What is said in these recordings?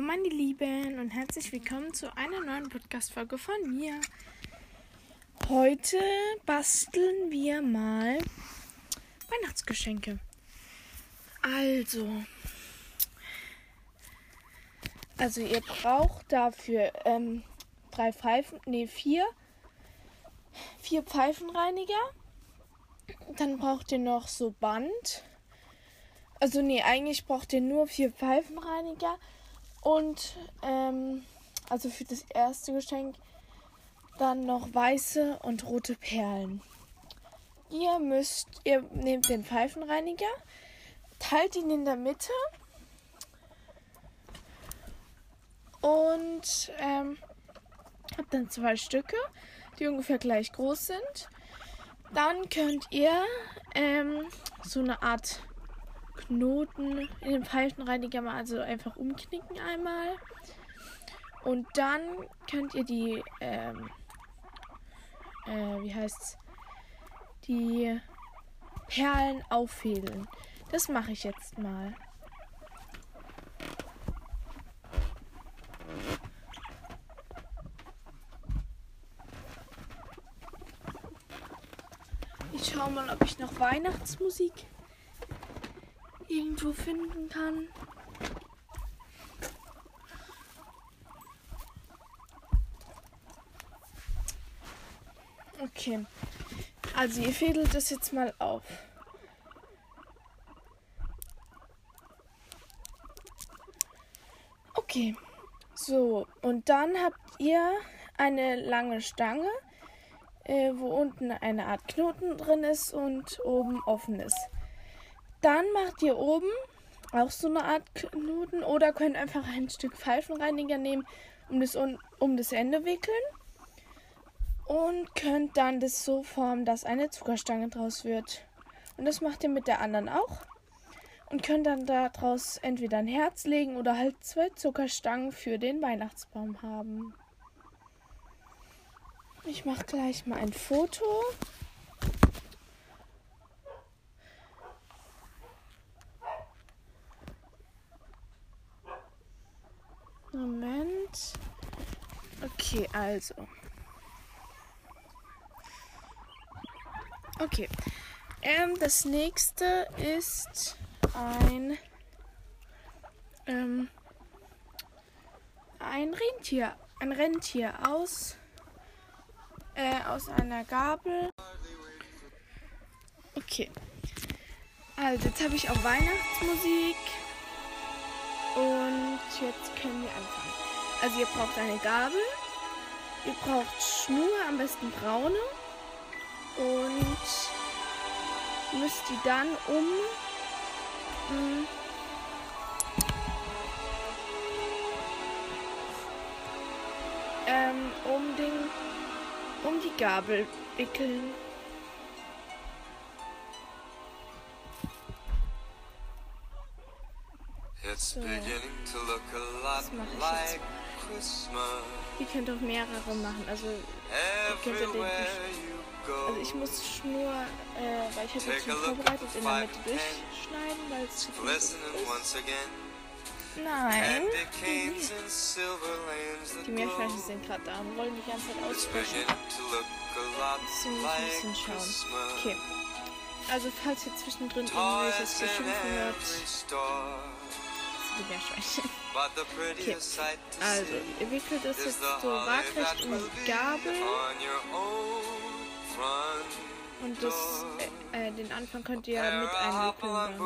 Hallo meine Lieben und herzlich willkommen zu einer neuen Podcast-Folge von mir. Heute basteln wir mal Weihnachtsgeschenke. Also, also ihr braucht dafür ähm, drei Pfeifen, nee vier, vier Pfeifenreiniger. Dann braucht ihr noch so Band. Also nee, eigentlich braucht ihr nur vier Pfeifenreiniger und ähm, also für das erste Geschenk dann noch weiße und rote Perlen. Ihr müsst, ihr nehmt den Pfeifenreiniger, teilt ihn in der Mitte und ähm, habt dann zwei Stücke, die ungefähr gleich groß sind. Dann könnt ihr ähm, so eine Art Knoten in den Pfeifenreiniger mal also einfach umknicken einmal. Und dann könnt ihr die, ähm, äh, wie heißt's, die Perlen auffädeln. Das mache ich jetzt mal. Ich schaue mal, ob ich noch Weihnachtsmusik irgendwo finden kann. Okay. Also ihr fädelt das jetzt mal auf. Okay. So, und dann habt ihr eine lange Stange, äh, wo unten eine Art Knoten drin ist und oben offen ist. Dann macht ihr oben auch so eine Art Knoten oder könnt einfach ein Stück Pfeifenreiniger nehmen, um das, um das Ende wickeln. Und könnt dann das so formen, dass eine Zuckerstange draus wird. Und das macht ihr mit der anderen auch. Und könnt dann daraus entweder ein Herz legen oder halt zwei Zuckerstangen für den Weihnachtsbaum haben. Ich mache gleich mal ein Foto. Moment. Okay, also. Okay. Ähm, das nächste ist ein ähm, ein Rentier, ein Rentier aus äh, aus einer Gabel. Okay. Also jetzt habe ich auch Weihnachtsmusik. Und jetzt können wir anfangen. Also ihr braucht eine Gabel, ihr braucht Schnur, am besten braune. Und müsst die dann um mh, mm, ähm, um den um die Gabel wickeln. So. Das mache ich jetzt. Ihr könnt auch mehrere machen. Also ihr könnt ja den also ich muss Schnur, äh, weil ich habe jetzt schon vorbereitet, in der Mitte durchschneiden, weil es zu viel ist. Nein. Die Meerschweinchen sind gerade da und wollen die ganze Zeit aussprechen. Deswegen muss ich ein bisschen schauen. Okay. Also falls ihr zwischendrin irgendwelches beschimpfen hört, die Meerschweinchen. Okay. Also, ihr wickelt das jetzt so waagrecht um die Gabel. Und das, äh, äh, den Anfang könnt ihr mit einwickeln dann.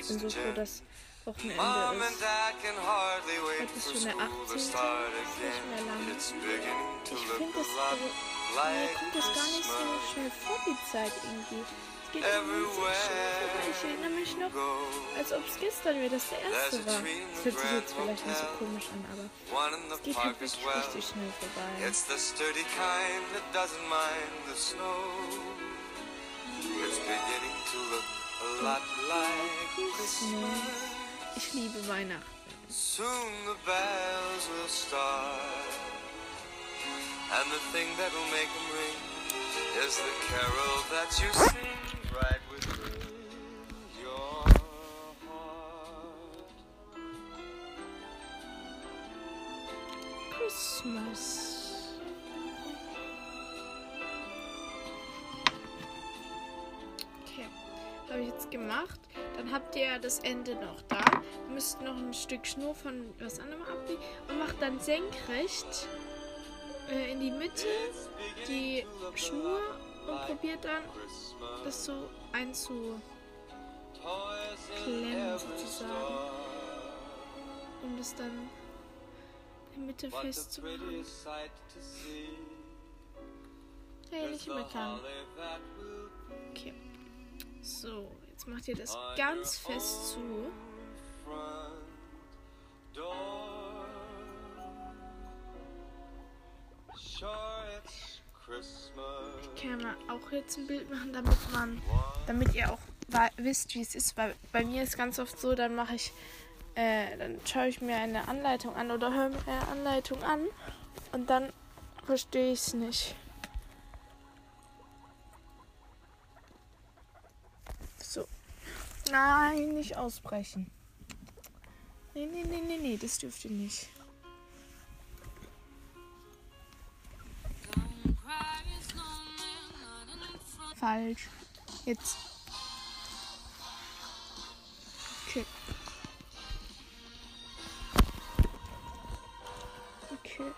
Ich bin so froh, dass Wochenende ist. Heute ist schon der 18. Das ist nicht mehr lang. Ich finde das, also, mir kommt das gar nicht so schnell vor, die Zeit irgendwie geht irgendwie so schnell Ich erinnere mich noch, als ob es gestern wäre, dass der erste war. Das hört sich jetzt vielleicht nicht so komisch an, aber es geht halt wirklich richtig schnell vorbei. It's the sturdy kind that doesn't mind the snow. It's beginning to look a lot like Christmas. Ich liebe Weihnachten. Soon the bells will start. And the thing that will make them ring is the carol that you sing right within your heart. Christmas. Okay, habe ich jetzt gemacht. Dann habt ihr das Ende noch da. Müsst noch ein Stück Schnur von was anderem abbiegen und macht dann senkrecht äh, in die Mitte die Schnur und probiert dann das so einzuklemmen sozusagen. Um das dann in der Mitte festzumachen. Hey, nicht meckern. Okay. So, jetzt macht ihr das ganz fest zu. Ich kann mal auch jetzt ein Bild machen, damit man, damit ihr auch wisst, wie es ist. Weil bei mir ist ganz oft so, dann mache ich, äh, dann schaue ich mir eine Anleitung an oder höre mir eine Anleitung an und dann verstehe ich es nicht. So. Nein, nicht ausbrechen. Nee, nee, nee, nee, nee, das dürft ihr nicht. Falsch. Jetzt. Okay. Okay.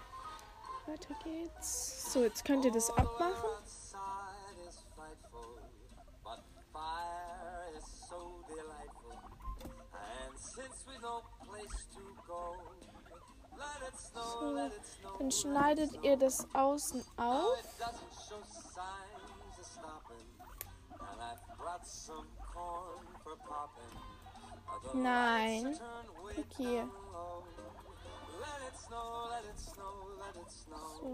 Weiter geht's. So, jetzt könnt ihr das abmachen. So, dann schneidet ihr das außen auf. Nein. Okay. So.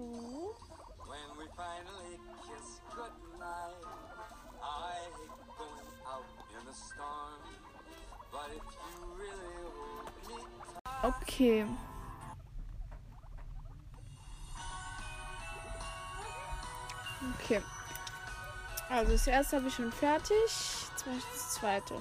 Okay. Okay. Also das erste habe ich schon fertig. Jetzt mache ich das zweite.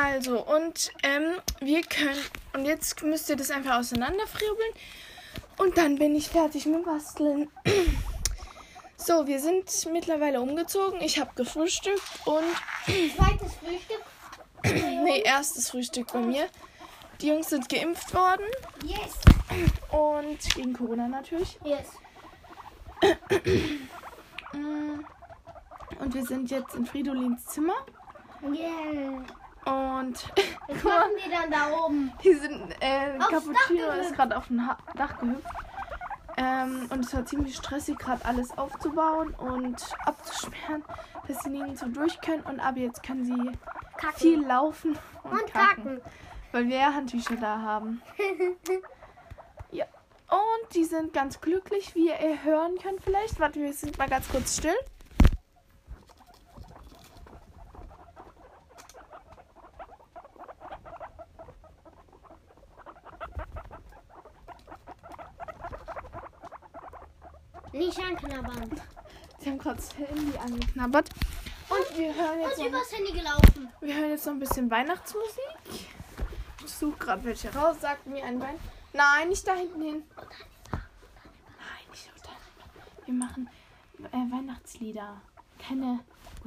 Also, und ähm, wir können. Und jetzt müsst ihr das einfach auseinanderfriebeln. Und dann bin ich fertig mit Basteln. So, wir sind mittlerweile umgezogen. Ich habe gefrühstückt und. Zweites Frühstück. nee, erstes Frühstück bei mir. Die Jungs sind geimpft worden. Yes. Und gegen Corona natürlich. Yes. Mm. Und wir sind jetzt in Fridolins Zimmer. Yeah. Und Was machen die dann da oben? die sind, äh, Cappuccino ist gerade auf dem Dach gehüpft. Ähm, und es war ziemlich stressig, gerade alles aufzubauen und abzusperren, dass sie nirgends so durch können. Und ab jetzt können sie Kacken. viel laufen und, Und kacken, kacken. Weil wir ja Handtücher da haben. ja. Und die sind ganz glücklich, wie ihr hören könnt vielleicht. Warte, wir sind mal ganz kurz still. Nicht anknabbern. Sie haben gerade das Handy angeknabbert. Und wir hören jetzt Und noch, übers Handy gelaufen. wir hören jetzt noch ein bisschen Weihnachtsmusik. Ich suche gerade welche raus. Sagt mir ein Wein. Nein, nicht da hinten hin. Nein, nicht da. Wir machen äh, Weihnachtslieder. Keine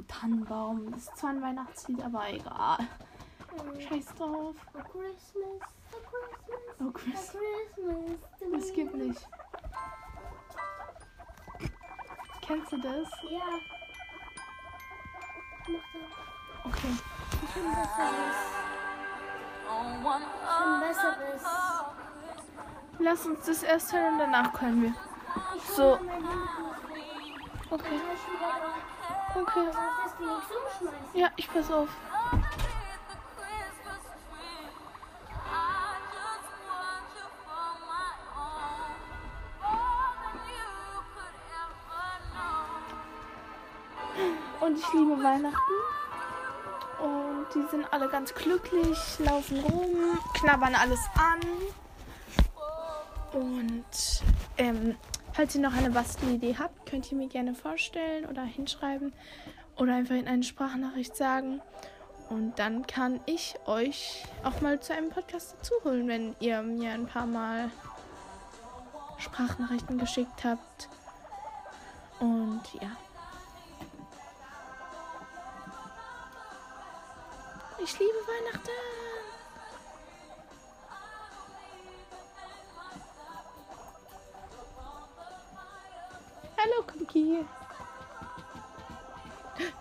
Tannenbaum. Das ist zwar ein Weihnachtslied, aber egal. Scheiß drauf. Oh Christmas, oh Christmas, Oh oh Chris, Christmas. das gibt nicht. Kennst du das? Ja. Okay. Schon besseres. Lass uns das erst hören und danach können wir. So. Okay. Okay. Ja, ich pass auf. Und ich liebe Weihnachten. Und die sind alle ganz glücklich, laufen rum, knabbern alles an. Und ähm, falls ihr noch eine Bastelidee habt, könnt ihr mir gerne vorstellen oder hinschreiben oder einfach in eine Sprachnachricht sagen. Und dann kann ich euch auch mal zu einem Podcast dazu holen, wenn ihr mir ein paar Mal Sprachnachrichten geschickt habt. Und ja. Ich liebe Weihnachten. Hallo, Cookie.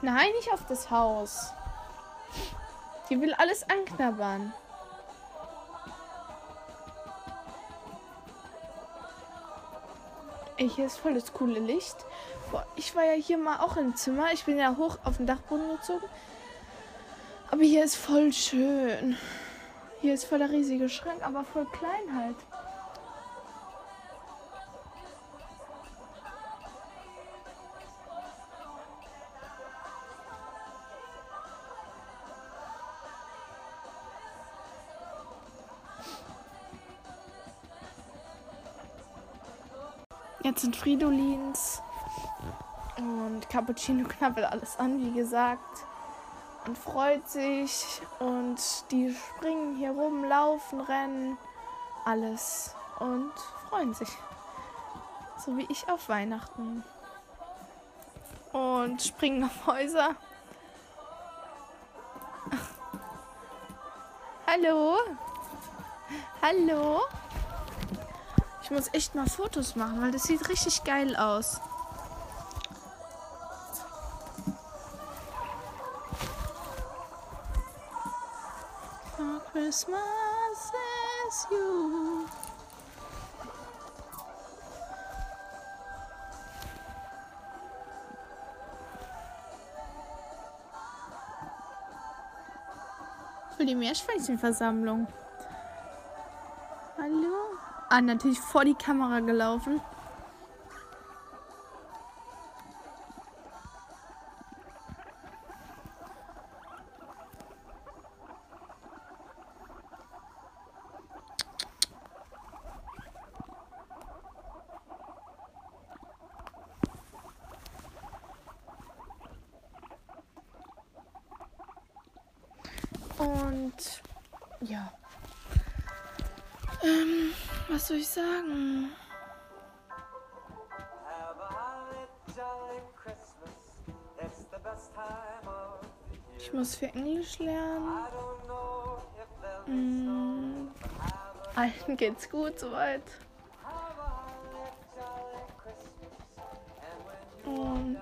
Nein, nicht auf das Haus. Die will alles anknabbern. Ey, hier ist voll das coole Licht. Boah, ich war ja hier mal auch im Zimmer. Ich bin ja hoch auf den Dachboden gezogen. Aber hier ist voll schön. Hier ist voll der riesige Schrank, aber voll klein halt. Jetzt sind Fridolins und Cappuccino knabbert alles an, wie gesagt. Und freut sich. Und die springen hier rum, laufen, rennen. Alles. Und freuen sich. So wie ich auf Weihnachten. Und springen auf Häuser. Hallo? Hallo? Ich muss echt mal Fotos machen, weil das sieht richtig geil aus. For Christmas is you. Für die Meerschweinchenversammlung. Hallo? Ah, natürlich vor die Kamera gelaufen. Ich muss für Englisch lernen. Mm. Allen geht's gut soweit. Und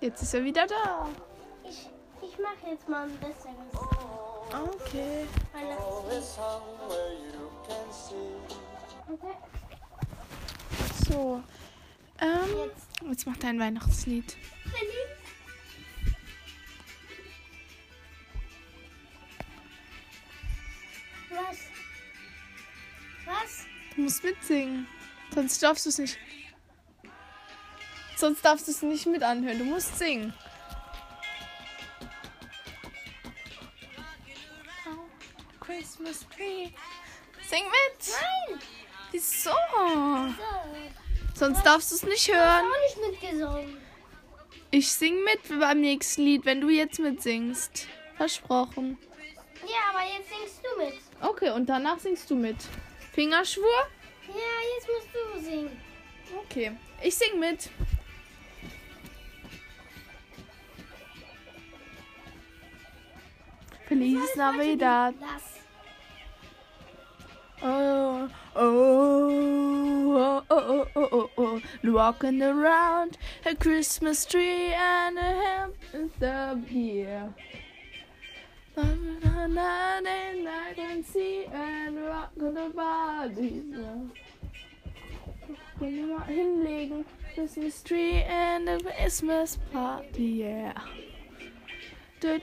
jetzt ist er wieder da. Ich, ich mache jetzt mal ein besseres. Okay. Okay. So. Ähm, Jetzt. jetzt macht er ein Weihnachtslied. Was? Was? Du musst mitsingen. Sonst darfst du es nicht. Sonst darfst du es nicht mit anhören. Du musst singen. Christmas tree. Sing mit! Nein! Wieso? So. Sonst darfst du es nicht Ich hören. auch nicht mitgesungen. Ich sing mit beim nächsten Lied, wenn du jetzt mitsingst. Versprochen. Ja, aber jetzt singst du mit. Okay, und danach singst du mit. Fingerschwur? Ja, jetzt musst du singen. Okay. Ich sing mit. Feliz Navidad. Lass. Oh, oh, oh, oh, oh, oh, oh. Walking around a Christmas tree and a ham is the beer. And I can see and rock the body. Können wir hinlegen. Christmas tree and a Christmas party, yeah. You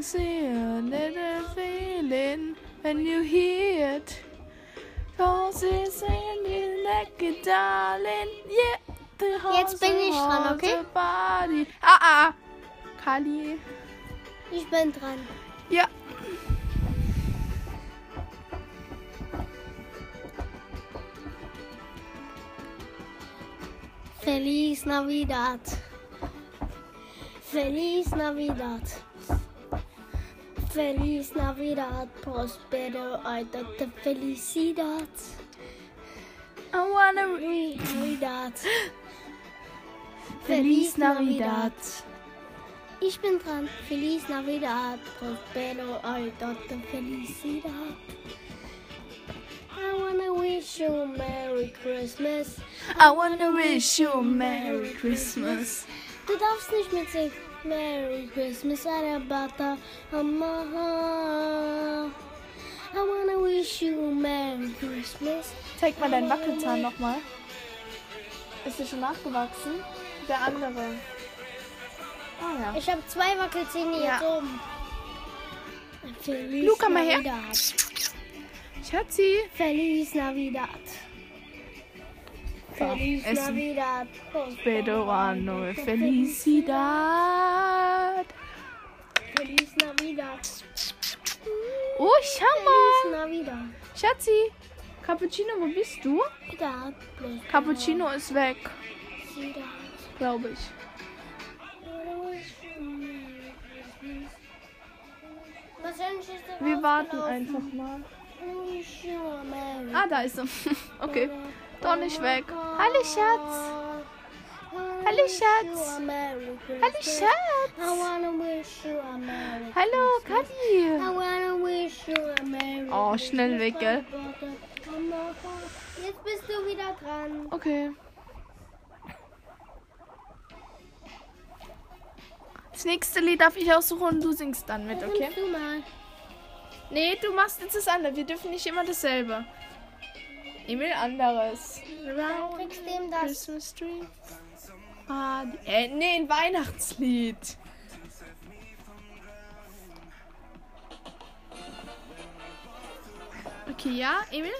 see a little feeling when you hear it. Cause it's singing like a darling, yeah. The Jetzt bin ich dran, okay? Body. Ah, ah. Kali. Ich bin dran. Ja. Feliz Navidad. Feliz Navidad. Feliz Navidad. Prospero año de felicidad. I wanna re- Feliz Navidad. Feliz Navidad. Ich bin dran. Feliz Navidad. Prospero año de felicidad. Christmas. I wanna wish you a Merry Christmas. Du darfst nicht mitsingen. Merry Christmas, Arabata, Amaha. I wanna wish you a Merry Christmas. Zeig mal deinen Wackelzahn nochmal. Ist der schon nachgewachsen? Der andere. Ah ja. Ich habe zwei Wackelzähne Ja. jetzt oben. Feliz Luca, mal her. Navidad. Schatzi. Feliz Navidad. Feliz essen. Navidad. Pero ano felicidad. Feliz Navidad. Oh, schau mal. Feliz Navidad. Schatzi. Cappuccino, wo bist du? Navidad. Cappuccino ist weg, Navidad. glaube ich. Wir warten einfach mal. Ah, da ist er. Okay. Doch nicht weg. Hallo, Schatz. Hallo, Schatz. Hallo, Schatz. Hallo, Kadi. Oh, schnell weg, gell? Jetzt bist du wieder dran. Okay. Das nächste Lied darf ich aussuchen und du singst dann mit, okay? Du mal. Nee, du machst jetzt das andere. Wir dürfen nicht immer dasselbe. Emil anderes. Dann kriegst du ihm das. Christmas Tree. Ah, die- äh, nee, ein Weihnachtslied. Okay, ja, Emil?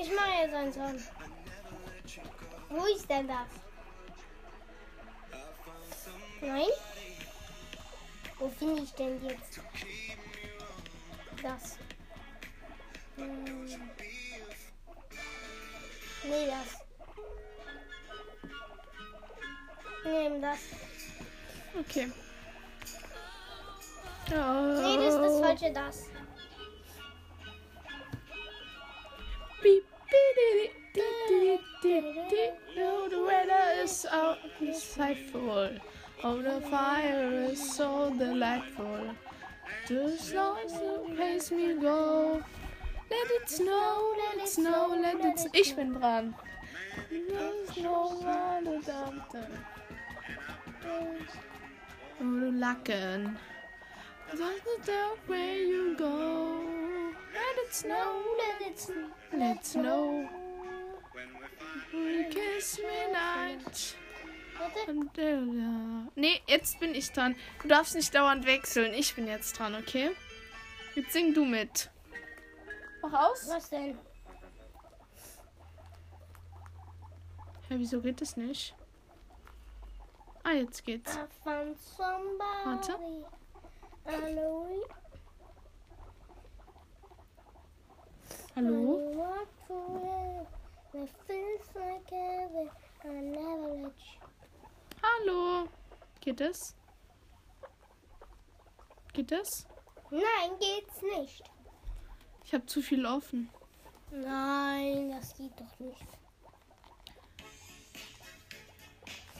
Ich mache jetzt einen Song. Wo ist denn das? Nein? Wo finde ich denn jetzt das? Hm. Leave us. Name das. Okay. Oh. Nee, das ist das falsche das. No, the weather is out insightful. Oh, the fire is so delightful. The snow pays me go. Let it snow, let it snow, let it snow. Ich bin dran. Oh, du Lacken. That's the way you go. Let it snow, let it snow, let it snow. Kiss me night. Nee, jetzt bin ich dran. Du darfst nicht dauernd wechseln. Ich bin jetzt dran, okay? Jetzt sing du mit. Mach aus. Was denn? Ja, wieso geht das nicht? Ah, jetzt geht's. Warte. Hallo? Hallo. Geht es? Geht es? Nein, geht's nicht. Ich habe zu viel offen. Nein, das geht doch nicht.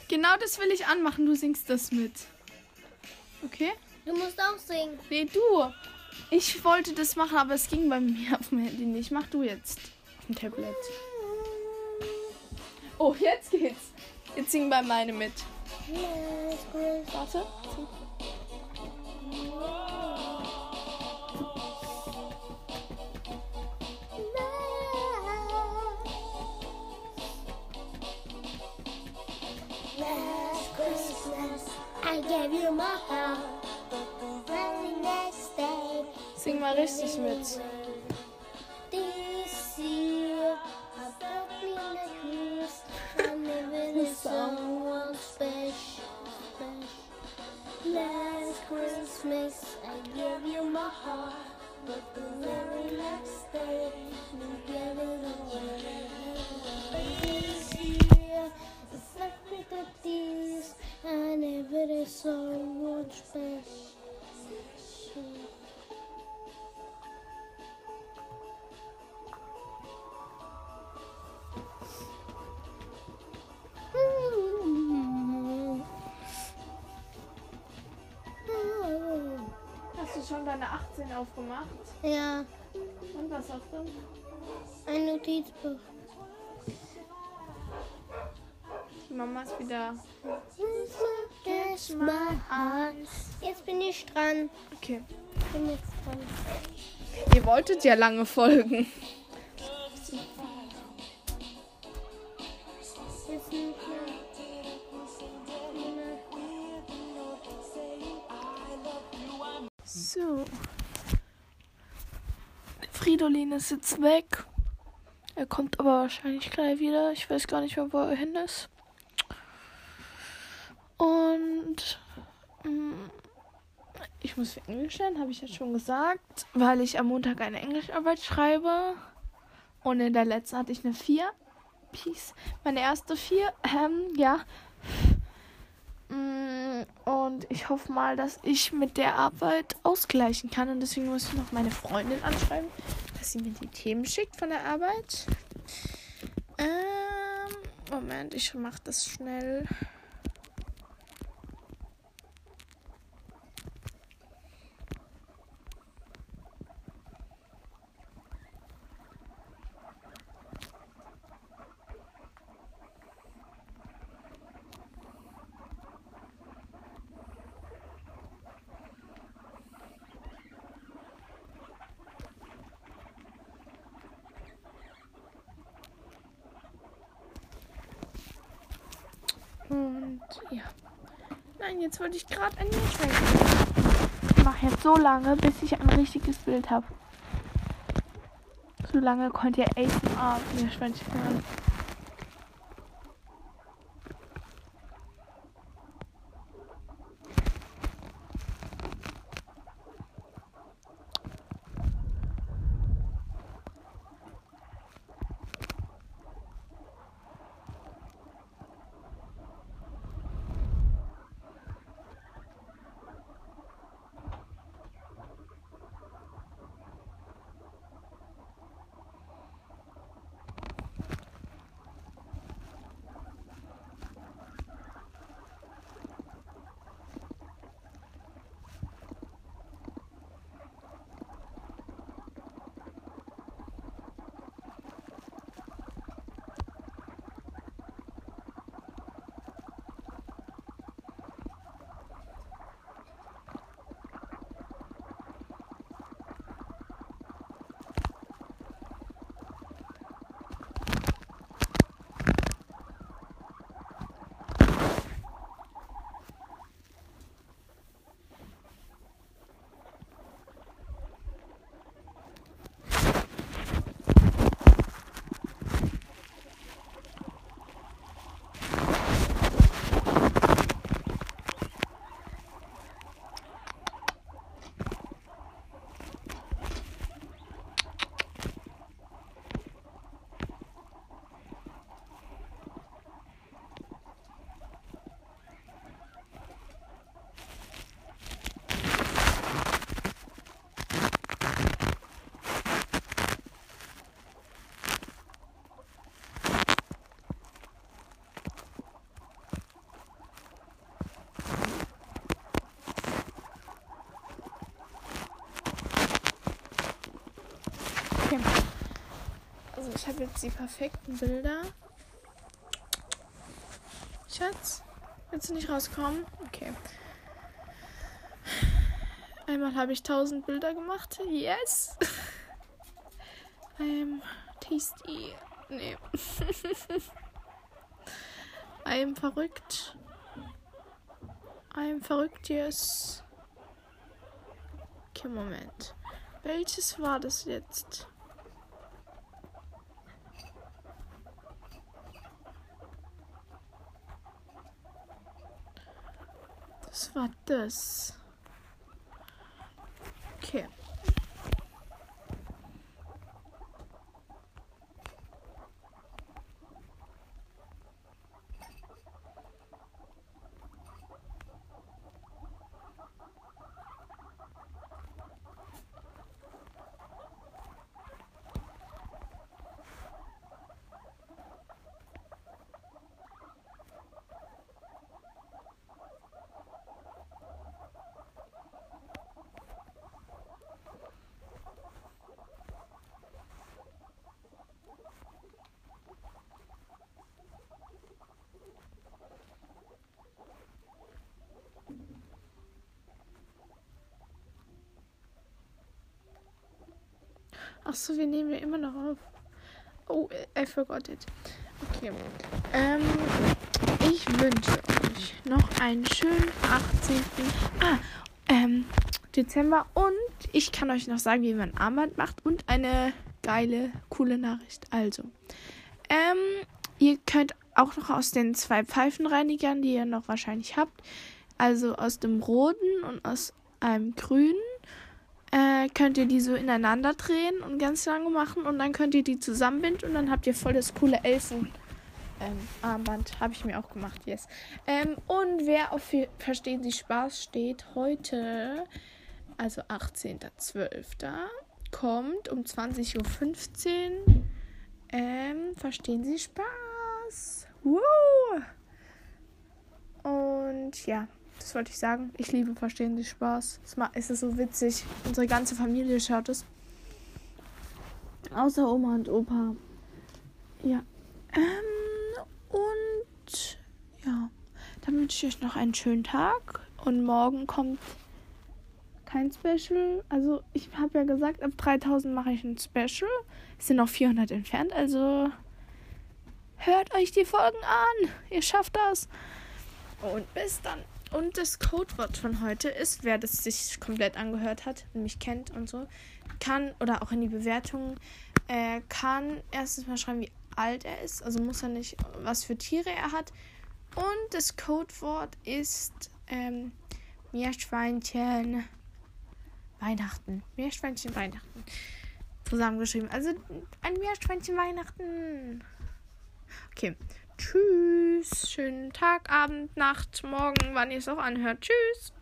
Genau das will ich anmachen. Du singst das mit. Okay? Du musst auch singen. Nee, du. Ich wollte das machen, aber es ging bei mir auf dem Handy nicht. Mach du jetzt. Auf dem Tablet. Oh, jetzt geht's. Jetzt sing bei meine mit. Warte. Sing mal richtig mit. someone special, special. Last Christmas I gave you my heart, but the very next day I never did someone special. Hast du schon deine 18 aufgemacht? Ja, Und was hast du? ein Notizbuch. Die Mama ist wieder. My eyes. Jetzt bin ich dran. Okay. Ich bin jetzt dran. Ihr wolltet ja lange folgen. So. Fridolin ist jetzt weg. Er kommt aber wahrscheinlich gleich wieder. Ich weiß gar nicht mehr, wo er hin ist. Und mm, ich muss für Englisch lernen, habe ich ja schon gesagt, weil ich am Montag eine Englischarbeit schreibe. Und in der letzten hatte ich eine 4. Peace. Meine erste 4. Ähm, ja. Mm, Und ich hoffe mal, dass ich mit der Arbeit ausgleichen kann. Und deswegen muss ich noch meine Freundin anschreiben, dass sie mir die Themen schickt von der Arbeit. Ähm, Moment, ich mache das schnell. Und ja. Nein, jetzt wollte ich gerade ein zeigen. Ich mache jetzt so lange, bis ich ein richtiges Bild habe. So lange könnt ihr ASMR mir Schwänzchen hören. Ich habe jetzt die perfekten Bilder. Schatz, willst du nicht rauskommen? Okay. Einmal habe ich 1000 Bilder gemacht. Yes. I'm tasty. Nee. I'm verrückt. I'm verrückt, yes. Okay, Moment. Welches war das jetzt? Das war das. Okay. Ach so, wir nehmen ja immer noch auf. Oh, I forgot it. Okay. Ähm, ich wünsche euch noch einen schönen 18. Ah, ähm, Dezember und ich kann euch noch sagen, wie man Armband macht und eine geile, coole Nachricht. Also, ähm, ihr könnt auch noch aus den zwei Pfeifenreinigern, die ihr noch wahrscheinlich habt, also aus dem roten und aus einem grünen, äh, könnt ihr die so ineinander drehen und ganz lange machen und dann könnt ihr die zusammenbinden und dann habt ihr voll das coole Elfen. Ähm, Armband habe ich mir auch gemacht, yes. Ähm, und wer auf Verstehen Sie Spaß steht, heute, also 18.12., kommt um 20.15 Uhr. Ähm, Verstehen Sie Spaß? Woo! Und ja, das wollte ich sagen. Ich liebe Verstehen Sie Spaß. Es ist so witzig. Unsere ganze Familie schaut es. Außer Oma und Opa. Ja. Ähm, und ja. Dann wünsche ich euch noch einen schönen Tag. Und morgen kommt kein Special. Also ich habe ja gesagt, ab 3000 mache ich ein Special. Es sind noch 400 entfernt. Also hört euch die Folgen an. Ihr schafft das. Und bis dann. Und das Codewort von heute ist, wer das sich komplett angehört hat und mich kennt und so, kann, oder auch in die Bewertung, äh, kann erstens mal schreiben, wie alt er ist. Also muss er nicht, was für Tiere er hat. Und das Codewort ist ähm, Meerschweinchen Weihnachten. Meerschweinchen Weihnachten. Zusammengeschrieben. Also ein Meerschweinchen Weihnachten. Okay. Tschüss. Schönen Tag, Abend, Nacht, Morgen, wann ihr es auch anhört. Tschüss.